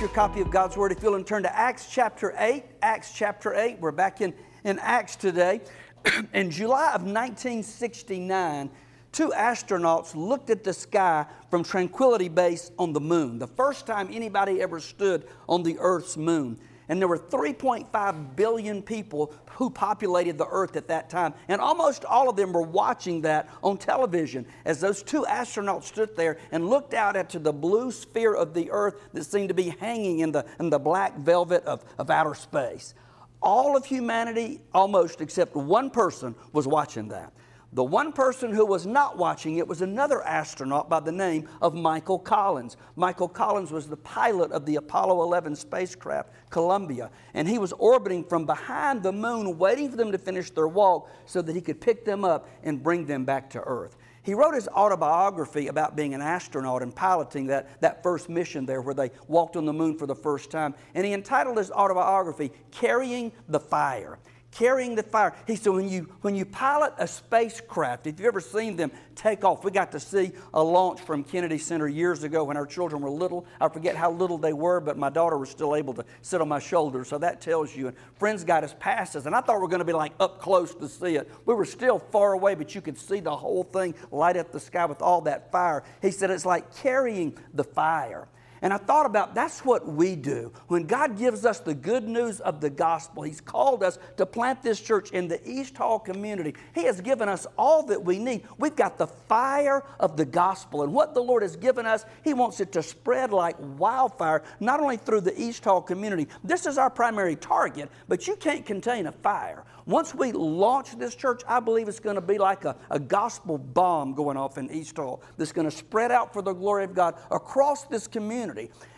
Your copy of God's Word if you'll and turn to Acts chapter 8. Acts chapter 8. We're back in, in Acts today. in July of 1969, two astronauts looked at the sky from Tranquility Base on the moon. The first time anybody ever stood on the Earth's moon. And there were 3.5 billion people who populated the earth at that time. And almost all of them were watching that on television as those two astronauts stood there and looked out into the blue sphere of the earth that seemed to be hanging in the, in the black velvet of, of outer space. All of humanity, almost except one person, was watching that. The one person who was not watching it was another astronaut by the name of Michael Collins. Michael Collins was the pilot of the Apollo 11 spacecraft, Columbia, and he was orbiting from behind the moon, waiting for them to finish their walk so that he could pick them up and bring them back to Earth. He wrote his autobiography about being an astronaut and piloting that, that first mission there where they walked on the moon for the first time. And he entitled his autobiography, Carrying the Fire carrying the fire. He said, when you, when you pilot a spacecraft, if you've ever seen them take off, we got to see a launch from Kennedy Center years ago when our children were little. I forget how little they were, but my daughter was still able to sit on my shoulder, so that tells you. And friends got us past us, and I thought we were going to be like up close to see it. We were still far away, but you could see the whole thing light up the sky with all that fire. He said, it's like carrying the fire. And I thought about that's what we do. When God gives us the good news of the gospel, He's called us to plant this church in the East Hall community. He has given us all that we need. We've got the fire of the gospel. And what the Lord has given us, He wants it to spread like wildfire, not only through the East Hall community. This is our primary target, but you can't contain a fire. Once we launch this church, I believe it's going to be like a, a gospel bomb going off in East Hall that's going to spread out for the glory of God across this community.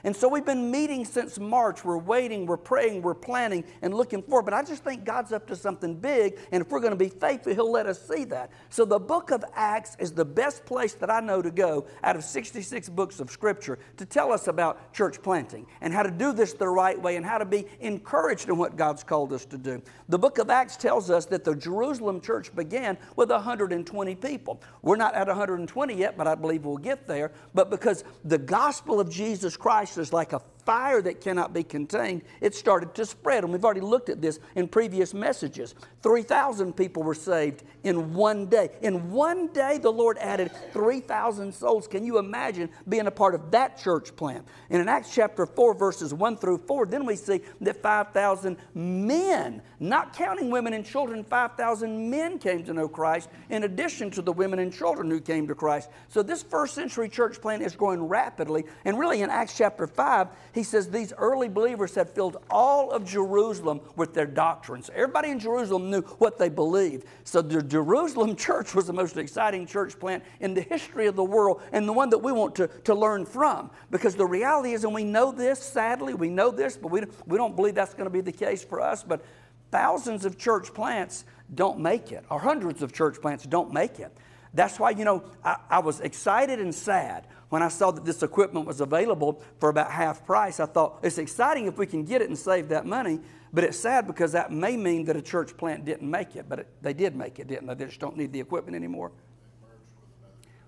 And so we've been meeting since March. We're waiting, we're praying, we're planning, and looking forward. But I just think God's up to something big, and if we're going to be faithful, He'll let us see that. So the book of Acts is the best place that I know to go out of 66 books of Scripture to tell us about church planting and how to do this the right way and how to be encouraged in what God's called us to do. The book of Acts tells us that the Jerusalem church began with 120 people. We're not at 120 yet, but I believe we'll get there. But because the gospel of Jesus Christ is like a fire that cannot be contained, it started to spread. And we've already looked at this in previous messages. 3,000 people were saved in one day. In one day, the Lord added 3,000 souls. Can you imagine being a part of that church plant? And in Acts chapter 4, verses 1 through 4, then we see that 5,000 men, not counting women and children, 5,000 men came to know Christ in addition to the women and children who came to Christ. So this first century church plant is growing rapidly. And really, in Acts chapter 5, he says these early believers had filled all of Jerusalem with their doctrines. Everybody in Jerusalem knew what they believed. So the Jerusalem church was the most exciting church plant in the history of the world and the one that we want to, to learn from. Because the reality is, and we know this, sadly, we know this, but we, we don't believe that's going to be the case for us. But thousands of church plants don't make it, or hundreds of church plants don't make it. That's why, you know, I, I was excited and sad when I saw that this equipment was available for about half price, I thought it's exciting if we can get it and save that money, but it's sad because that may mean that a church plant didn't make it, but it, they did make it, didn't they? They just don't need the equipment anymore.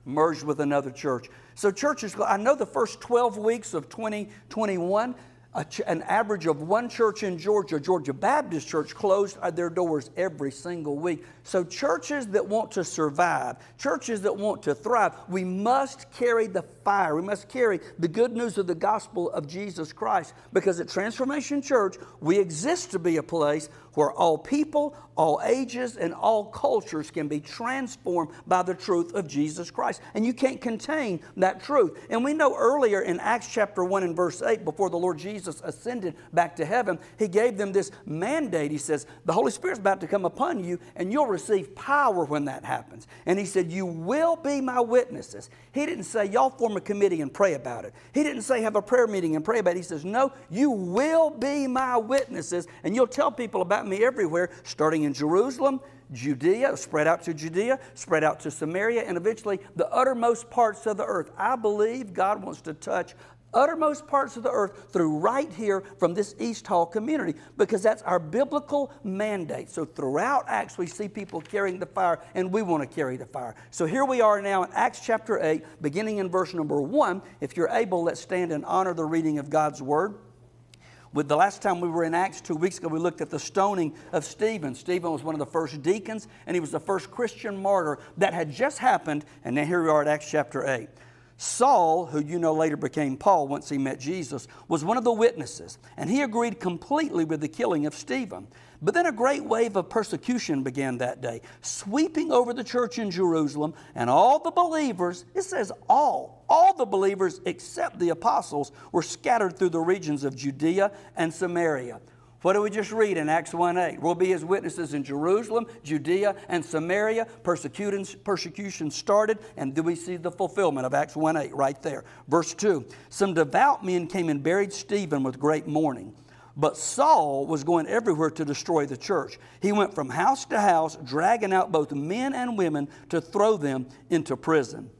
Merged with another church. So, churches, I know the first 12 weeks of 2021, ch- an average of one church in Georgia, Georgia Baptist Church, closed uh, their doors every single week. So, churches that want to survive, churches that want to thrive, we must carry the fire. We must carry the good news of the gospel of Jesus Christ because at Transformation Church, we exist to be a place where all people, all ages, and all cultures can be transformed by the truth of Jesus Christ. And you can't contain that truth. And we know earlier in Acts chapter 1 and verse 8, before the Lord Jesus ascended back to heaven, He gave them this mandate. He says, The Holy Spirit's about to come upon you, and you'll receive power when that happens. And He said, You will be my witnesses. He didn't say, Y'all form a committee and pray about it. He didn't say, Have a prayer meeting and pray about it. He says, No, you will be my witnesses, and you'll tell people about me everywhere, starting in Jerusalem, Judea, spread out to Judea, spread out to Samaria, and eventually the uttermost parts of the earth. I believe God wants to touch uttermost parts of the earth through right here from this East Hall community because that's our biblical mandate. So throughout Acts, we see people carrying the fire, and we want to carry the fire. So here we are now in Acts chapter 8, beginning in verse number 1. If you're able, let's stand and honor the reading of God's word. With the last time we were in Acts two weeks ago, we looked at the stoning of Stephen. Stephen was one of the first deacons, and he was the first Christian martyr that had just happened. And now here we are at Acts chapter 8. Saul, who you know later became Paul once he met Jesus, was one of the witnesses, and he agreed completely with the killing of Stephen. But then a great wave of persecution began that day, sweeping over the church in Jerusalem, and all the believers, it says all, all the believers except the apostles, were scattered through the regions of Judea and Samaria. What do we just read in Acts 1 8? We'll be his witnesses in Jerusalem, Judea, and Samaria. Persecution, persecution started, and do we see the fulfillment of Acts 1 8 right there? Verse 2 Some devout men came and buried Stephen with great mourning. But Saul was going everywhere to destroy the church. He went from house to house, dragging out both men and women to throw them into prison.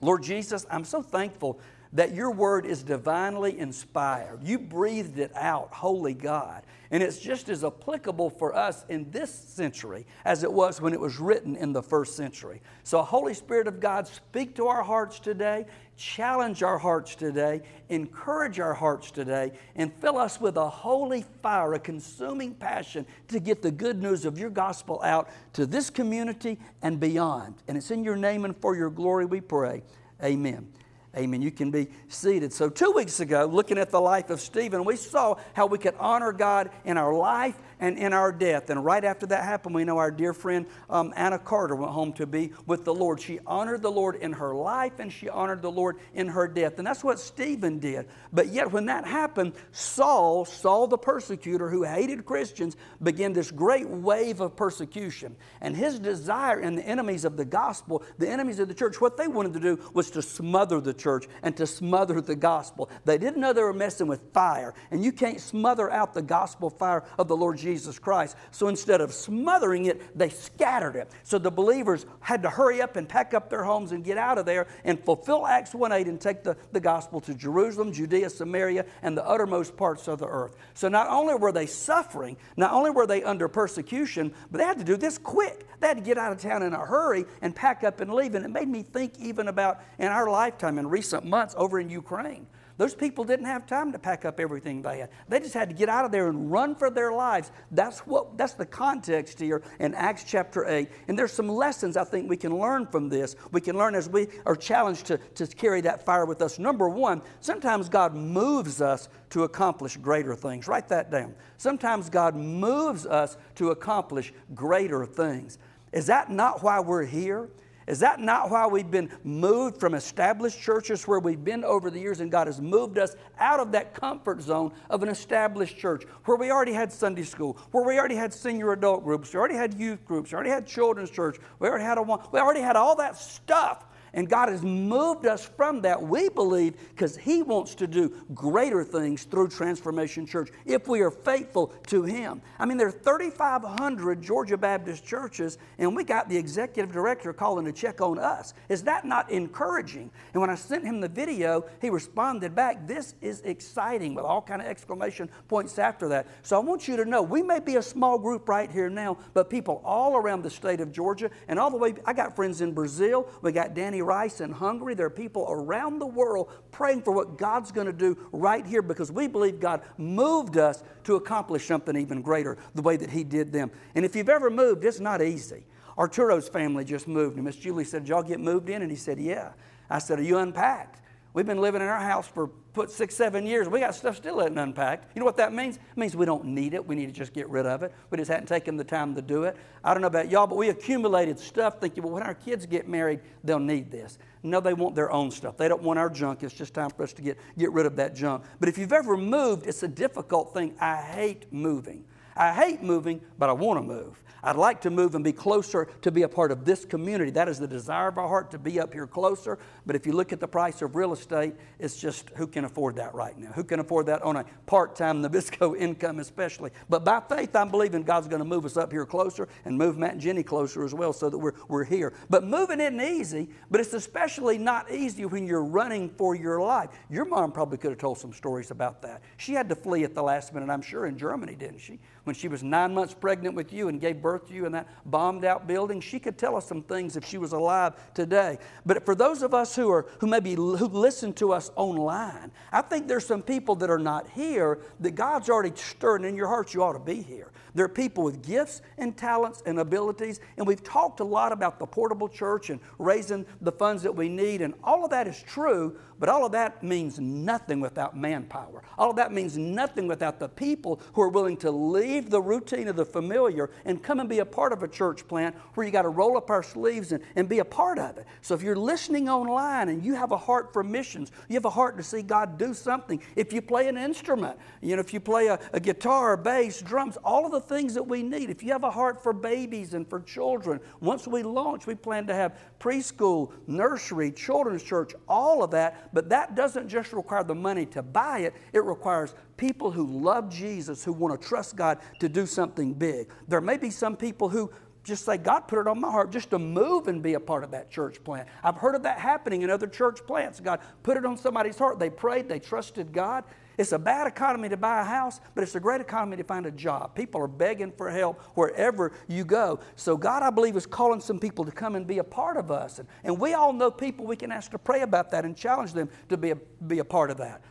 Lord Jesus, I'm so thankful that your word is divinely inspired. You breathed it out, holy God. And it's just as applicable for us in this century as it was when it was written in the first century. So, Holy Spirit of God, speak to our hearts today, challenge our hearts today, encourage our hearts today, and fill us with a holy fire, a consuming passion to get the good news of your gospel out to this community and beyond. And it's in your name and for your glory we pray. Amen. Amen. You can be seated. So, two weeks ago, looking at the life of Stephen, we saw how we could honor God in our life and in our death. And right after that happened, we know our dear friend um, Anna Carter went home to be with the Lord. She honored the Lord in her life and she honored the Lord in her death. And that's what Stephen did. But yet, when that happened, Saul, Saul the persecutor who hated Christians, began this great wave of persecution. And his desire and the enemies of the gospel, the enemies of the church, what they wanted to do was to smother the church and to smother the gospel. They didn't know they were messing with fire. And you can't smother out the gospel fire of the Lord Jesus Jesus Christ. So instead of smothering it, they scattered it. So the believers had to hurry up and pack up their homes and get out of there and fulfill Acts 1 8 and take the, the gospel to Jerusalem, Judea, Samaria, and the uttermost parts of the earth. So not only were they suffering, not only were they under persecution, but they had to do this quick. They had to get out of town in a hurry and pack up and leave. And it made me think even about in our lifetime in recent months over in Ukraine. Those people didn't have time to pack up everything they had. They just had to get out of there and run for their lives. That's what that's the context here in Acts chapter 8. And there's some lessons I think we can learn from this. We can learn as we are challenged to, to carry that fire with us. Number one, sometimes God moves us to accomplish greater things. Write that down. Sometimes God moves us to accomplish greater things. Is that not why we're here? Is that not why we've been moved from established churches where we've been over the years and God has moved us out of that comfort zone of an established church where we already had Sunday school, where we already had senior adult groups, we already had youth groups, we already had children's church, we already had a we already had all that stuff and God has moved us from that, we believe, because He wants to do greater things through Transformation Church if we are faithful to Him. I mean, there are 3,500 Georgia Baptist churches, and we got the executive director calling to check on us. Is that not encouraging? And when I sent him the video, he responded back, This is exciting, with all kind of exclamation points after that. So I want you to know, we may be a small group right here now, but people all around the state of Georgia and all the way, I got friends in Brazil, we got Danny Rice in Hungary. There are people around the world praying for what God's going to do right here because we believe God moved us to accomplish something even greater the way that He did them. And if you've ever moved, it's not easy. Arturo's family just moved, and Miss Julie said, Y'all get moved in? And he said, Yeah. I said, Are you unpacked? We've been living in our house for put six, seven years. We got stuff still isn't unpacked. You know what that means? It means we don't need it. We need to just get rid of it. We just hadn't taken the time to do it. I don't know about y'all, but we accumulated stuff thinking, well, when our kids get married, they'll need this. No, they want their own stuff. They don't want our junk. It's just time for us to get, get rid of that junk. But if you've ever moved, it's a difficult thing. I hate moving. I hate moving, but I want to move. I'd like to move and be closer to be a part of this community. That is the desire of our heart to be up here closer. But if you look at the price of real estate, it's just who can afford that right now? Who can afford that on a part time Nabisco income, especially? But by faith, I'm believing God's going to move us up here closer and move Matt and Jenny closer as well so that we're, we're here. But moving isn't easy, but it's especially not easy when you're running for your life. Your mom probably could have told some stories about that. She had to flee at the last minute, I'm sure, in Germany, didn't she? When she was nine months pregnant with you and gave birth to you in that bombed out building. She could tell us some things if she was alive today. But for those of us who are who maybe who listen to us online, I think there's some people that are not here that God's already stirring in your hearts. You ought to be here. There are people with gifts and talents and abilities, and we've talked a lot about the portable church and raising the funds that we need, and all of that is true, but all of that means nothing without manpower. All of that means nothing without the people who are willing to leave the routine of the familiar and come and be a part of a church plant where you got to roll up our sleeves and, and be a part of it. So if you're listening online and you have a heart for missions, you have a heart to see God do something, if you play an instrument, you know, if you play a, a guitar, bass, drums, all of the things that we need. If you have a heart for babies and for children, once we launch, we plan to have preschool, nursery, children's church, all of that. But that doesn't just require the money to buy it, it requires people who love Jesus, who want to trust God to do something big. There may be some people who just say, God put it on my heart just to move and be a part of that church plant. I've heard of that happening in other church plants. God put it on somebody's heart. They prayed, they trusted God, it's a bad economy to buy a house, but it's a great economy to find a job. People are begging for help wherever you go. So, God, I believe, is calling some people to come and be a part of us. And, and we all know people we can ask to pray about that and challenge them to be a, be a part of that.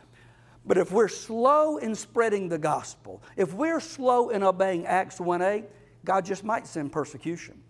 But if we're slow in spreading the gospel, if we're slow in obeying Acts 1 8, God just might send persecution.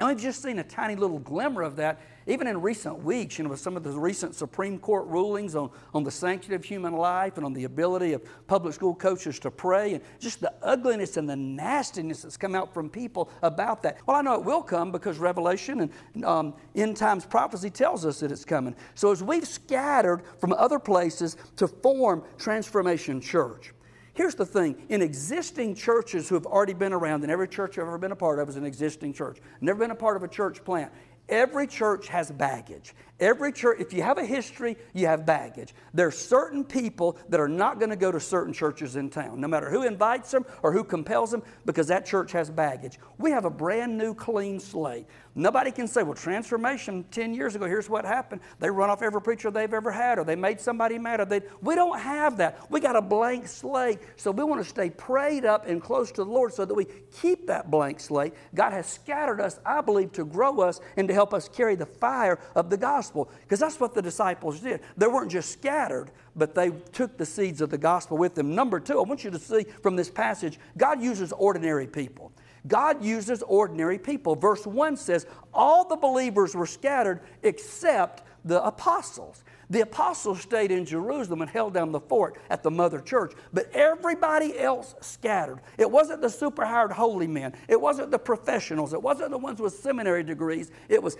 And we've just seen a tiny little glimmer of that even in recent weeks, you know, with some of the recent Supreme Court rulings on, on the sanctity of human life and on the ability of public school coaches to pray and just the ugliness and the nastiness that's come out from people about that. Well, I know it will come because Revelation and um, end times prophecy tells us that it's coming. So as we've scattered from other places to form Transformation Church, Here's the thing in existing churches who have already been around, and every church I've ever been a part of is an existing church, never been a part of a church plant. Every church has baggage. Every church, if you have a history, you have baggage. There are certain people that are not going to go to certain churches in town, no matter who invites them or who compels them, because that church has baggage. We have a brand new, clean slate. Nobody can say, well, transformation 10 years ago, here's what happened. They run off every preacher they've ever had, or they made somebody mad. Or they, we don't have that. We got a blank slate. So we want to stay prayed up and close to the Lord so that we keep that blank slate. God has scattered us, I believe, to grow us and to help us carry the fire of the gospel. Because that's what the disciples did. They weren't just scattered, but they took the seeds of the gospel with them. Number two, I want you to see from this passage, God uses ordinary people. God uses ordinary people. Verse 1 says, All the believers were scattered except the apostles. The apostles stayed in Jerusalem and held down the fort at the mother church, but everybody else scattered. It wasn't the super hired holy men, it wasn't the professionals, it wasn't the ones with seminary degrees. It was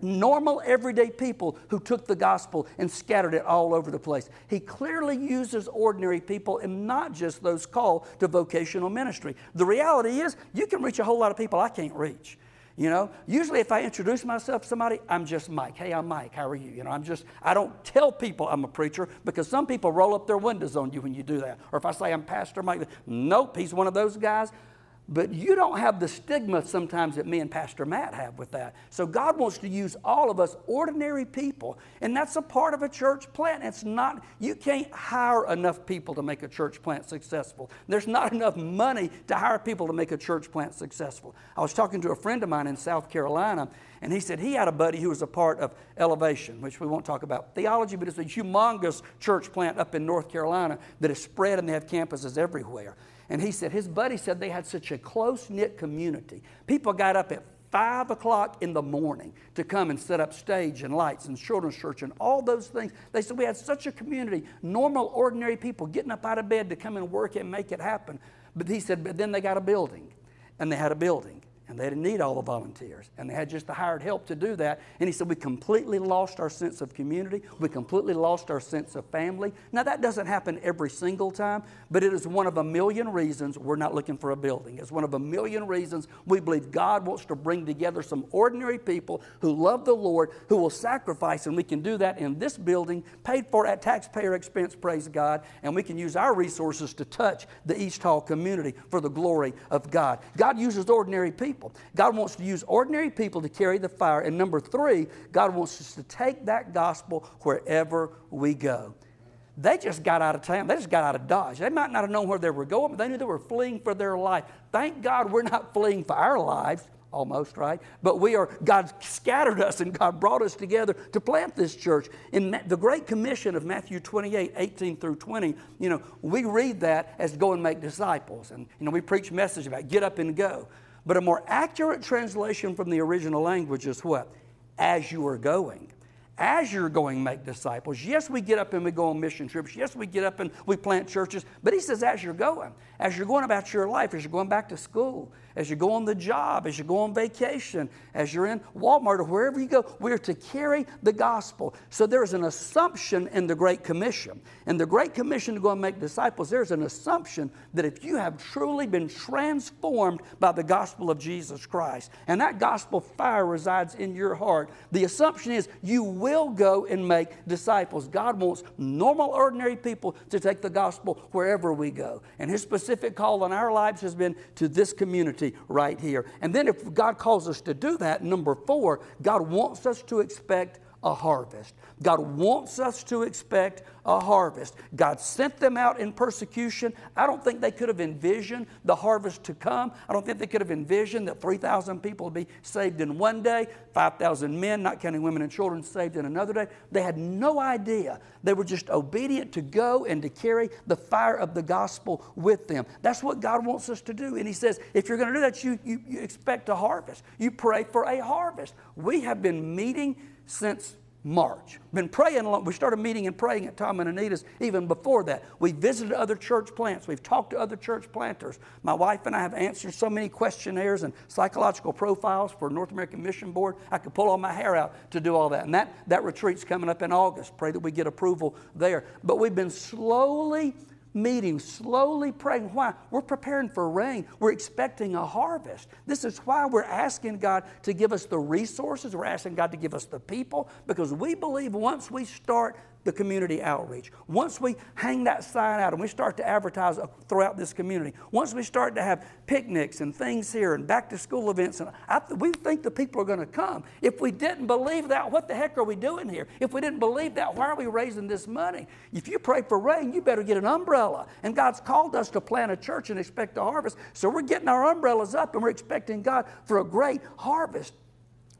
normal, everyday people who took the gospel and scattered it all over the place. He clearly uses ordinary people and not just those called to vocational ministry. The reality is, you can reach a whole lot of people I can't reach. You know, usually if I introduce myself to somebody, I'm just Mike. Hey, I'm Mike. How are you? You know, I'm just, I don't tell people I'm a preacher because some people roll up their windows on you when you do that. Or if I say I'm Pastor Mike, nope, he's one of those guys. But you don't have the stigma sometimes that me and Pastor Matt have with that. So God wants to use all of us, ordinary people, and that's a part of a church plant. It's not, you can't hire enough people to make a church plant successful. There's not enough money to hire people to make a church plant successful. I was talking to a friend of mine in South Carolina, and he said he had a buddy who was a part of Elevation, which we won't talk about theology, but it's a humongous church plant up in North Carolina that is spread and they have campuses everywhere. And he said his buddy said they had such a close knit community. People got up at five o'clock in the morning to come and set up stage and lights and children's church and all those things. They said we had such a community, normal, ordinary people getting up out of bed to come and work and make it happen. But he said, but then they got a building, and they had a building, and they didn't need all the volunteers. And they had just the hired help to do that. And he said, We completely lost our sense of community. We completely lost our sense of family. Now, that doesn't happen every single time, but it is one of a million reasons we're not looking for a building. It's one of a million reasons we believe God wants to bring together some ordinary people who love the Lord, who will sacrifice. And we can do that in this building, paid for at taxpayer expense, praise God. And we can use our resources to touch the East Hall community for the glory of God. God uses ordinary people people. God wants to use ordinary people to carry the fire. And number three, God wants us to take that gospel wherever we go. They just got out of town. They just got out of Dodge. They might not have known where they were going, but they knew they were fleeing for their life. Thank God we're not fleeing for our lives almost, right? But we are, God scattered us and God brought us together to plant this church. In the Great Commission of Matthew 28, 18 through 20, you know, we read that as go and make disciples. And, you know, we preach message about get up and go. But a more accurate translation from the original language is what? As you are going. As you're going, make disciples. Yes, we get up and we go on mission trips. Yes, we get up and we plant churches. But he says, as you're going, as you're going about your life, as you're going back to school, as you go on the job, as you go on vacation, as you're in Walmart or wherever you go, we're to carry the gospel. So there's an assumption in the Great Commission. In the Great Commission to go and make disciples, there's an assumption that if you have truly been transformed by the gospel of Jesus Christ, and that gospel fire resides in your heart, the assumption is you will go and make disciples. God wants normal, ordinary people to take the gospel wherever we go. And His specific call on our lives has been to this community right here. And then if God calls us to do that, number four, God wants us to expect a harvest. God wants us to expect a harvest. God sent them out in persecution. I don't think they could have envisioned the harvest to come. I don't think they could have envisioned that 3,000 people would be saved in one day, 5,000 men, not counting women and children, saved in another day. They had no idea. They were just obedient to go and to carry the fire of the gospel with them. That's what God wants us to do. And He says, if you're going to do that, you, you, you expect a harvest. You pray for a harvest. We have been meeting since March. Been praying We started meeting and praying at Tom and Anita's even before that. We visited other church plants. We've talked to other church planters. My wife and I have answered so many questionnaires and psychological profiles for North American Mission Board. I could pull all my hair out to do all that. And that, that retreat's coming up in August. Pray that we get approval there. But we've been slowly meeting, slowly praying. Why? We're preparing for rain. We're expecting a harvest. This is why we're asking God to give us the resources. We're asking God to give us the people because we believe once we start the community outreach. Once we hang that sign out and we start to advertise throughout this community, once we start to have picnics and things here and back to school events, and I, we think the people are going to come. If we didn't believe that, what the heck are we doing here? If we didn't believe that, why are we raising this money? If you pray for rain, you better get an umbrella. And God's called us to plant a church and expect a harvest. So we're getting our umbrellas up and we're expecting God for a great harvest.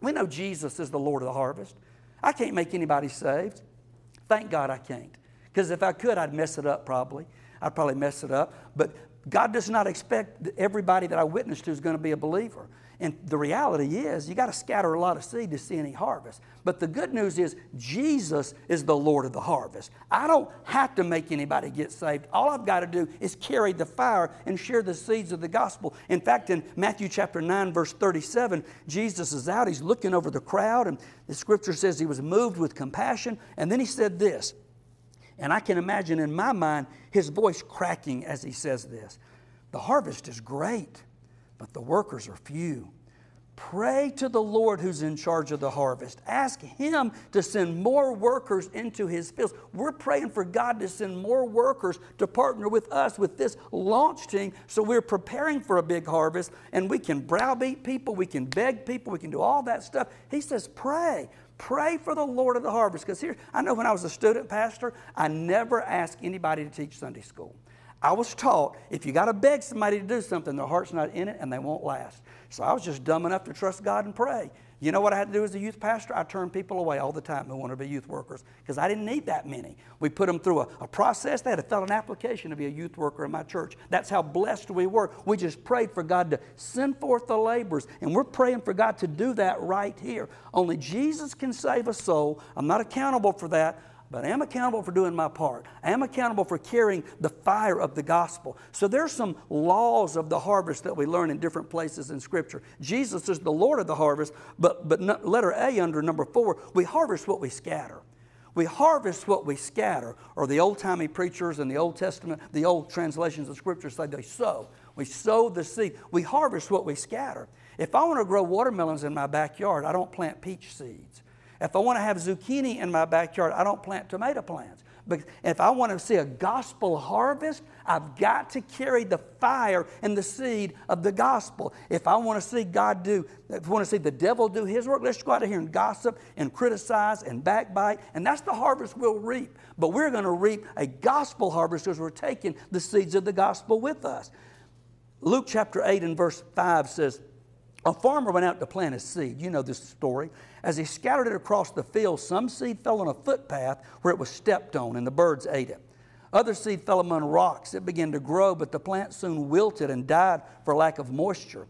We know Jesus is the Lord of the harvest. I can't make anybody saved. Thank God I can't. Because if I could, I'd mess it up probably. I'd probably mess it up. But God does not expect everybody that I witness to is going to be a believer. And the reality is, you got to scatter a lot of seed to see any harvest. But the good news is, Jesus is the Lord of the harvest. I don't have to make anybody get saved. All I've got to do is carry the fire and share the seeds of the gospel. In fact, in Matthew chapter 9, verse 37, Jesus is out. He's looking over the crowd, and the scripture says he was moved with compassion. And then he said this, and I can imagine in my mind his voice cracking as he says this The harvest is great but the workers are few. Pray to the Lord who's in charge of the harvest. Ask Him to send more workers into His fields. We're praying for God to send more workers to partner with us with this launch team so we're preparing for a big harvest and we can browbeat people, we can beg people, we can do all that stuff. He says, Pray. Pray for the Lord of the harvest. Because here, I know when I was a student pastor, I never asked anybody to teach Sunday school. I was taught if you got to beg somebody to do something, their heart's not in it and they won't last. So I was just dumb enough to trust God and pray. You know what I had to do as a youth pastor? I turned people away all the time who wanted to be youth workers because I didn't need that many. We put them through a, a, process. They had to fill an application to be a youth worker in my church. That's how blessed we were. We just prayed for God to send forth the laborers, and we're praying for God to do that right here. Only Jesus can save a soul. I'm not accountable for that. But I am accountable for doing my part. I am accountable for carrying the fire of the gospel. So there's some laws of the harvest that we learn in different places in Scripture. Jesus is the Lord of the harvest, but, but letter A under number four, we harvest what we scatter. We harvest what we scatter, or the old timey preachers in the Old Testament, the old translations of Scripture say they sow. We sow the seed. We harvest what we scatter. If I want to grow watermelons in my backyard, I don't plant peach seeds. If I want to have zucchini in my backyard, I don't plant tomato plants. But if I want to see a gospel harvest, I've got to carry the fire and the seed of the gospel. If I want to see God do, if I want to see the devil do his work, let's go out of here and gossip and criticize and backbite. And that's the harvest we'll reap. But we're going to reap a gospel harvest because we're taking the seeds of the gospel with us. Luke chapter 8 and verse 5 says, A farmer went out to plant his seed. You know this story. As he scattered it across the field, some seed fell on a footpath where it was stepped on, and the birds ate it. Other seed fell among rocks. It began to grow, but the plant soon wilted and died for lack of moisture.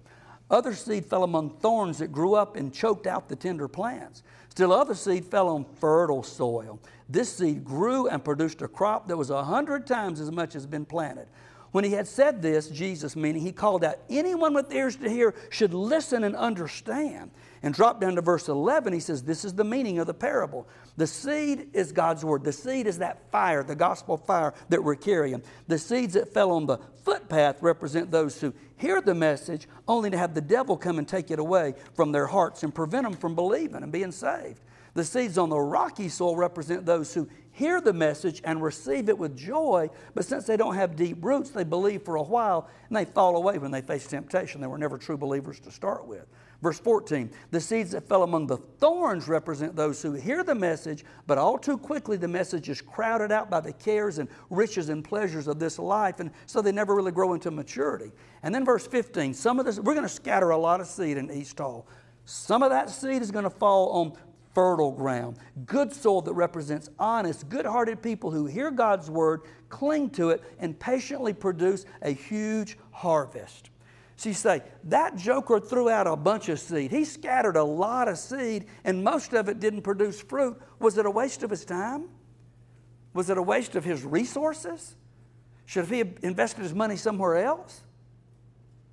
Other seed fell among thorns that grew up and choked out the tender plants. Still, other seed fell on fertile soil. This seed grew and produced a crop that was a hundred times as much as had been planted. When he had said this, Jesus meaning, he called out, Anyone with ears to hear should listen and understand. And drop down to verse 11, he says, This is the meaning of the parable. The seed is God's word. The seed is that fire, the gospel fire that we're carrying. The seeds that fell on the footpath represent those who hear the message only to have the devil come and take it away from their hearts and prevent them from believing and being saved. The seeds on the rocky soil represent those who hear the message and receive it with joy, but since they don't have deep roots, they believe for a while and they fall away when they face temptation. They were never true believers to start with. Verse 14 The seeds that fell among the thorns represent those who hear the message, but all too quickly the message is crowded out by the cares and riches and pleasures of this life, and so they never really grow into maturity. And then verse 15 some of this, we're going to scatter a lot of seed in East Hall. Some of that seed is going to fall on fertile ground, good soil that represents honest, good hearted people who hear God's word, cling to it, and patiently produce a huge harvest. So say, that joker threw out a bunch of seed. He scattered a lot of seed, and most of it didn't produce fruit. Was it a waste of his time? Was it a waste of his resources? Should he have invested his money somewhere else?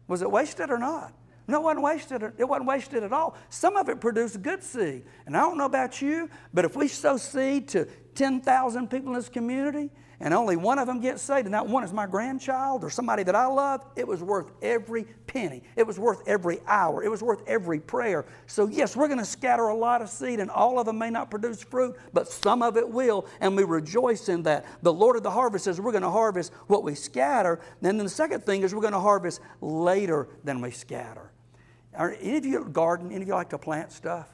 Was it wasted or not? No, it wasn't wasted. It wasn't wasted at all. Some of it produced good seed. And I don't know about you, but if we sow seed to 10,000 people in this community and only one of them gets saved, and that one is my grandchild or somebody that I love, it was worth every penny. It was worth every hour. It was worth every prayer. So, yes, we're going to scatter a lot of seed, and all of them may not produce fruit, but some of it will, and we rejoice in that. The Lord of the harvest says we're going to harvest what we scatter. And then the second thing is we're going to harvest later than we scatter. Are any of you garden? Any of you like to plant stuff?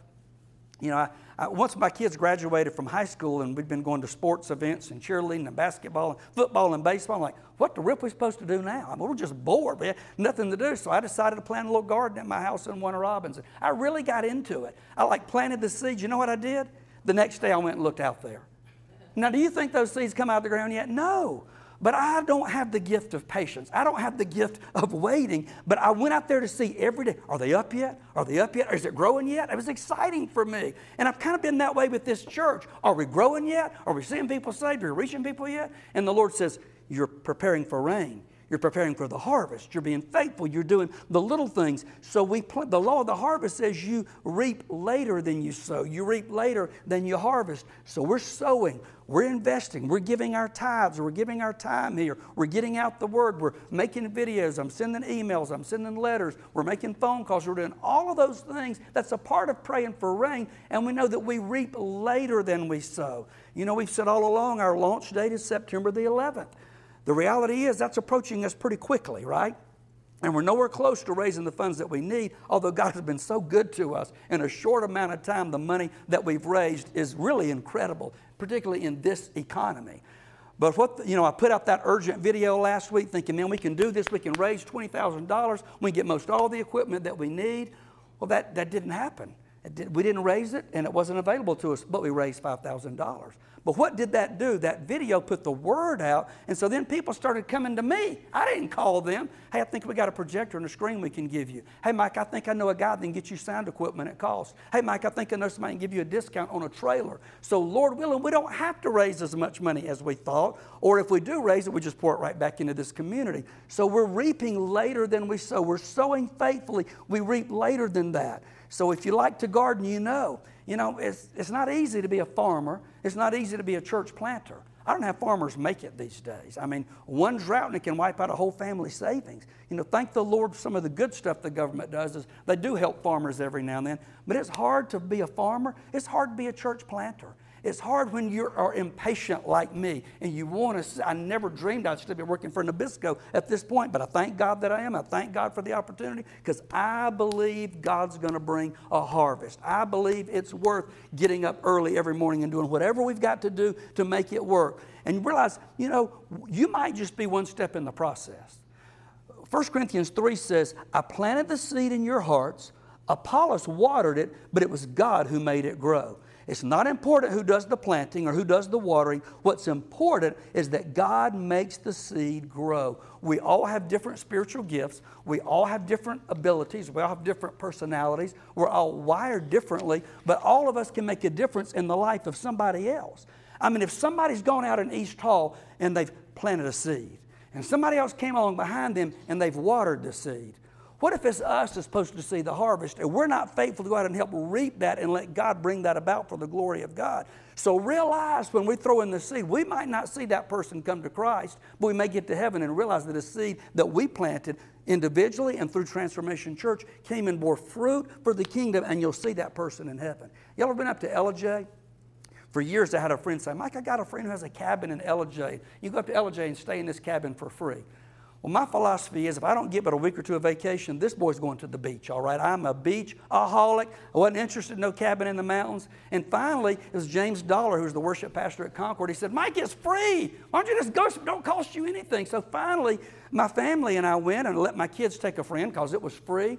You know, I, I, once my kids graduated from high school and we'd been going to sports events and cheerleading and basketball and football and baseball, I'm like, what the rip are we supposed to do now? I mean, we're just bored. We had nothing to do. So I decided to plant a little garden at my house in Warner Robins. I really got into it. I like planted the seeds. You know what I did? The next day I went and looked out there. Now, do you think those seeds come out of the ground yet? No. But I don't have the gift of patience. I don't have the gift of waiting. But I went out there to see every day are they up yet? Are they up yet? Is it growing yet? It was exciting for me. And I've kind of been that way with this church. Are we growing yet? Are we seeing people saved? Are we reaching people yet? And the Lord says, You're preparing for rain. You're preparing for the harvest. You're being faithful. You're doing the little things. So we pl- the law of the harvest says you reap later than you sow. You reap later than you harvest. So we're sowing. We're investing. We're giving our tithes. We're giving our time here. We're getting out the word. We're making videos. I'm sending emails. I'm sending letters. We're making phone calls. We're doing all of those things. That's a part of praying for rain. And we know that we reap later than we sow. You know, we've said all along our launch date is September the 11th. The reality is that's approaching us pretty quickly, right? And we're nowhere close to raising the funds that we need, although God has been so good to us. In a short amount of time, the money that we've raised is really incredible, particularly in this economy. But what, you know, I put out that urgent video last week thinking, man, we can do this. We can raise $20,000. We can get most all the equipment that we need. Well, that, that didn't happen. We didn't raise it, and it wasn't available to us, but we raised $5,000. But what did that do? That video put the word out, and so then people started coming to me. I didn't call them. Hey, I think we got a projector and a screen we can give you. Hey, Mike, I think I know a guy that can get you sound equipment at cost. Hey, Mike, I think I know somebody can give you a discount on a trailer. So, Lord willing, we don't have to raise as much money as we thought, or if we do raise it, we just pour it right back into this community. So, we're reaping later than we sow. We're sowing faithfully, we reap later than that. So, if you like to garden, you know. You know, it's, it's not easy to be a farmer. It's not easy to be a church planter. I don't have farmers make it these days. I mean, one drought and it can wipe out a whole family savings. You know, thank the Lord for some of the good stuff the government does is they do help farmers every now and then. But it's hard to be a farmer. It's hard to be a church planter. It's hard when you are impatient like me and you want to. I never dreamed I'd still be working for Nabisco at this point, but I thank God that I am. I thank God for the opportunity because I believe God's going to bring a harvest. I believe it's worth getting up early every morning and doing whatever we've got to do to make it work. And realize, you know, you might just be one step in the process. 1 Corinthians 3 says, I planted the seed in your hearts, Apollos watered it, but it was God who made it grow. It's not important who does the planting or who does the watering. What's important is that God makes the seed grow. We all have different spiritual gifts. We all have different abilities. We all have different personalities. We're all wired differently, but all of us can make a difference in the life of somebody else. I mean, if somebody's gone out in East Hall and they've planted a seed, and somebody else came along behind them and they've watered the seed, what if it's us that's supposed to see the harvest and we're not faithful to go out and help reap that and let God bring that about for the glory of God? So realize when we throw in the seed, we might not see that person come to Christ, but we may get to heaven and realize that a seed that we planted individually and through Transformation Church came and bore fruit for the kingdom, and you'll see that person in heaven. Y'all ever been up to Ellijay? For years, I had a friend say, Mike, I got a friend who has a cabin in Ellijay. You go up to Ellijay and stay in this cabin for free. Well, my philosophy is if I don't get but a week or two of vacation, this boy's going to the beach, all right? I'm a beach beachaholic. I wasn't interested in no cabin in the mountains. And finally, it was James Dollar, who's the worship pastor at Concord. He said, Mike, it's free. Why don't you just go? Don't cost you anything. So finally, my family and I went and let my kids take a friend because it was free.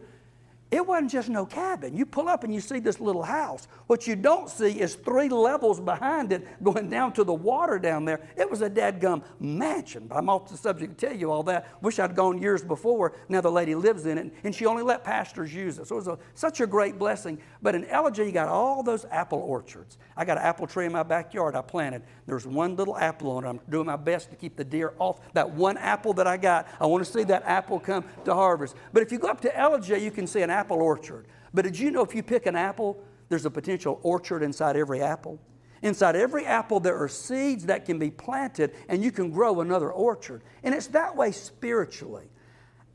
It wasn't just no cabin. You pull up and you see this little house. What you don't see is three levels behind it going down to the water down there. It was a dadgum mansion. But I'm off the subject to tell you all that. Wish I'd gone years before. Now the lady lives in it, and she only let pastors use it. So it was a, such a great blessing. But in Ellijay, you got all those apple orchards. I got an apple tree in my backyard I planted. There's one little apple on it. I'm doing my best to keep the deer off that one apple that I got. I want to see that apple come to harvest. But if you go up to Ellijay, you can see an apple orchard. But did you know if you pick an apple, there's a potential orchard inside every apple? Inside every apple, there are seeds that can be planted, and you can grow another orchard. And it's that way spiritually.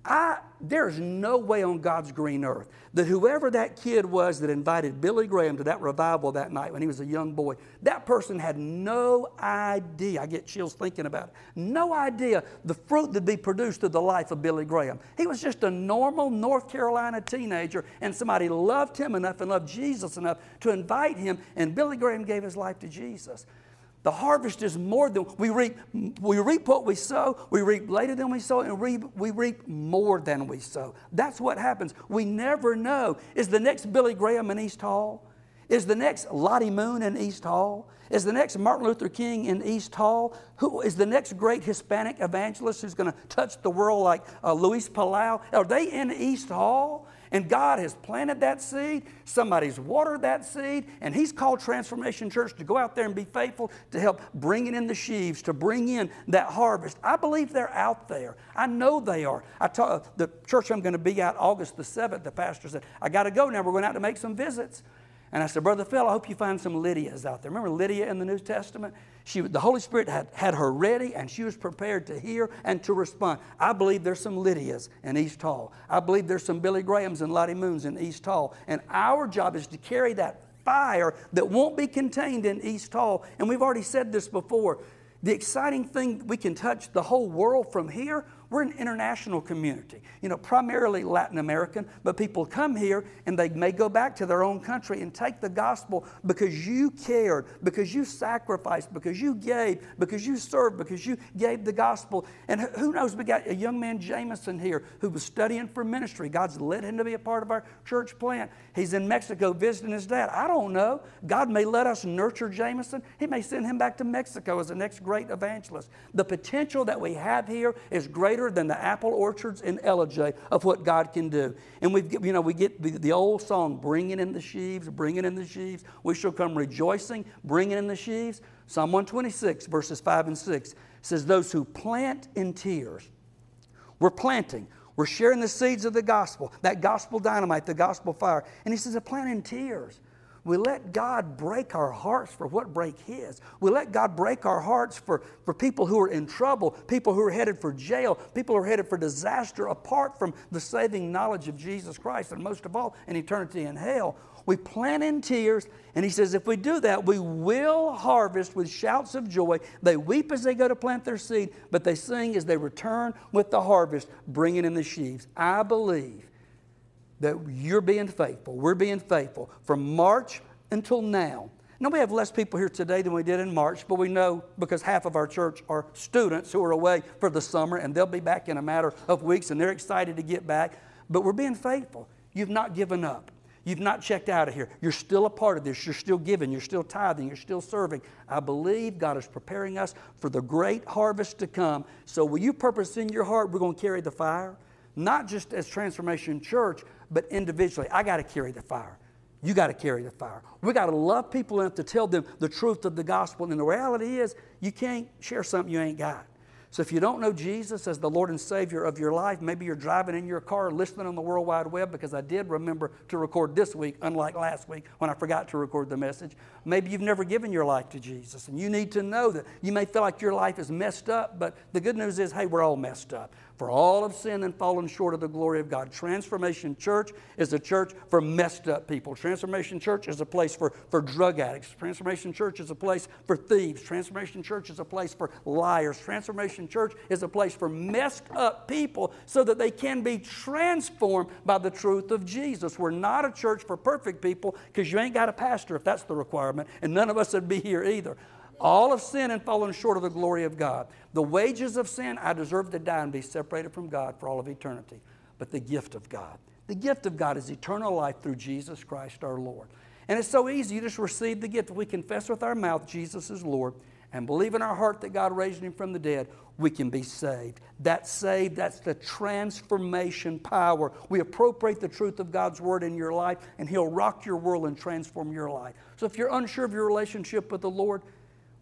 I, there's no way on God's green earth that whoever that kid was that invited Billy Graham to that revival that night when he was a young boy, that person had no idea. I get chills thinking about it. No idea the fruit that'd be produced through the life of Billy Graham. He was just a normal North Carolina teenager, and somebody loved him enough and loved Jesus enough to invite him, and Billy Graham gave his life to Jesus. The harvest is more than we reap. We reap what we sow. We reap later than we sow, and we, we reap more than we sow. That's what happens. We never know. Is the next Billy Graham in East Hall? Is the next Lottie Moon in East Hall? Is the next Martin Luther King in East Hall? Who is the next great Hispanic evangelist who's going to touch the world like uh, Luis Palau? Are they in East Hall? And God has planted that seed, somebody's watered that seed, and He's called Transformation Church to go out there and be faithful to help bring in the sheaves, to bring in that harvest. I believe they're out there. I know they are. I taught the church I'm going to be at August the 7th, the pastor said, I got to go now. We're going out to make some visits. And I said, Brother Phil, I hope you find some Lydias out there. Remember Lydia in the New Testament? She, the Holy Spirit had, had her ready and she was prepared to hear and to respond. I believe there's some Lydias in East Hall. I believe there's some Billy Grahams and Lottie Moons in East Hall. And our job is to carry that fire that won't be contained in East Hall. And we've already said this before. The exciting thing, we can touch the whole world from here. We're an international community, you know, primarily Latin American, but people come here and they may go back to their own country and take the gospel because you cared, because you sacrificed, because you gave, because you served, because you gave the gospel. And who knows, we got a young man, Jameson, here who was studying for ministry. God's led him to be a part of our church plant. He's in Mexico visiting his dad. I don't know. God may let us nurture Jameson. He may send him back to Mexico as the next great evangelist. The potential that we have here is greater than the apple orchards in Ellijay of what God can do. And we you know, we get the, the old song, bringing in the sheaves, bringing in the sheaves. We shall come rejoicing, bringing in the sheaves. Psalm 126, verses 5 and 6 says, Those who plant in tears, we're planting. We're sharing the seeds of the gospel, that gospel dynamite, the gospel fire. And he says, a plant in tears. We let God break our hearts for what break His. We let God break our hearts for, for people who are in trouble, people who are headed for jail, people who are headed for disaster apart from the saving knowledge of Jesus Christ, and most of all, an eternity in hell. We plant in tears, and He says, if we do that, we will harvest with shouts of joy. They weep as they go to plant their seed, but they sing as they return with the harvest, bringing in the sheaves. I believe that you're being faithful. We're being faithful from March until now. Now, we have less people here today than we did in March, but we know because half of our church are students who are away for the summer and they'll be back in a matter of weeks and they're excited to get back. But we're being faithful. You've not given up. You've not checked out of here. You're still a part of this. You're still giving. You're still tithing. You're still serving. I believe God is preparing us for the great harvest to come. So, will you purpose in your heart we're going to carry the fire? Not just as Transformation Church, but individually. I got to carry the fire. You got to carry the fire. We got to love people enough to tell them the truth of the gospel. And the reality is, you can't share something you ain't got. So if you don't know Jesus as the Lord and Savior of your life, maybe you're driving in your car listening on the World Wide Web because I did remember to record this week, unlike last week when I forgot to record the message. Maybe you've never given your life to Jesus and you need to know that. You may feel like your life is messed up, but the good news is, hey, we're all messed up. For all of sin and fallen short of the glory of God. Transformation Church is a church for messed up people. Transformation Church is a place for, for drug addicts. Transformation Church is a place for thieves. Transformation Church is a place for liars. Transformation Church is a place for messed up people so that they can be transformed by the truth of Jesus. We're not a church for perfect people because you ain't got a pastor if that's the requirement, and none of us would be here either. All of sin and fallen short of the glory of God. The wages of sin, I deserve to die and be separated from God for all of eternity. But the gift of God, the gift of God is eternal life through Jesus Christ our Lord. And it's so easy. You just receive the gift. We confess with our mouth Jesus is Lord and believe in our heart that God raised him from the dead, we can be saved. That's saved, that's the transformation power. We appropriate the truth of God's word in your life, and he'll rock your world and transform your life. So if you're unsure of your relationship with the Lord,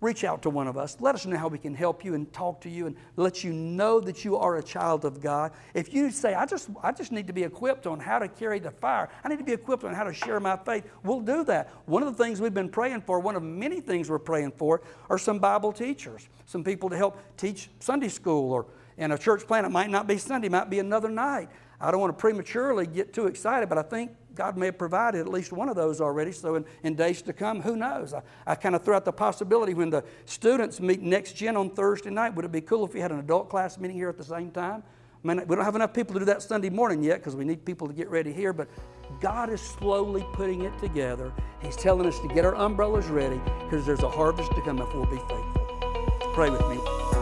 reach out to one of us. Let us know how we can help you and talk to you and let you know that you are a child of God. If you say, I just, I just need to be equipped on how to carry the fire, I need to be equipped on how to share my faith, we'll do that. One of the things we've been praying for, one of many things we're praying for, are some Bible teachers, some people to help teach Sunday school or in a church plan. It might not be Sunday, it might be another night. I don't want to prematurely get too excited, but I think God may have provided at least one of those already. So in, in days to come, who knows? I, I kind of threw out the possibility when the students meet next gen on Thursday night, would it be cool if we had an adult class meeting here at the same time? I mean, we don't have enough people to do that Sunday morning yet because we need people to get ready here, but God is slowly putting it together. He's telling us to get our umbrellas ready because there's a harvest to come if we'll be faithful. Pray with me.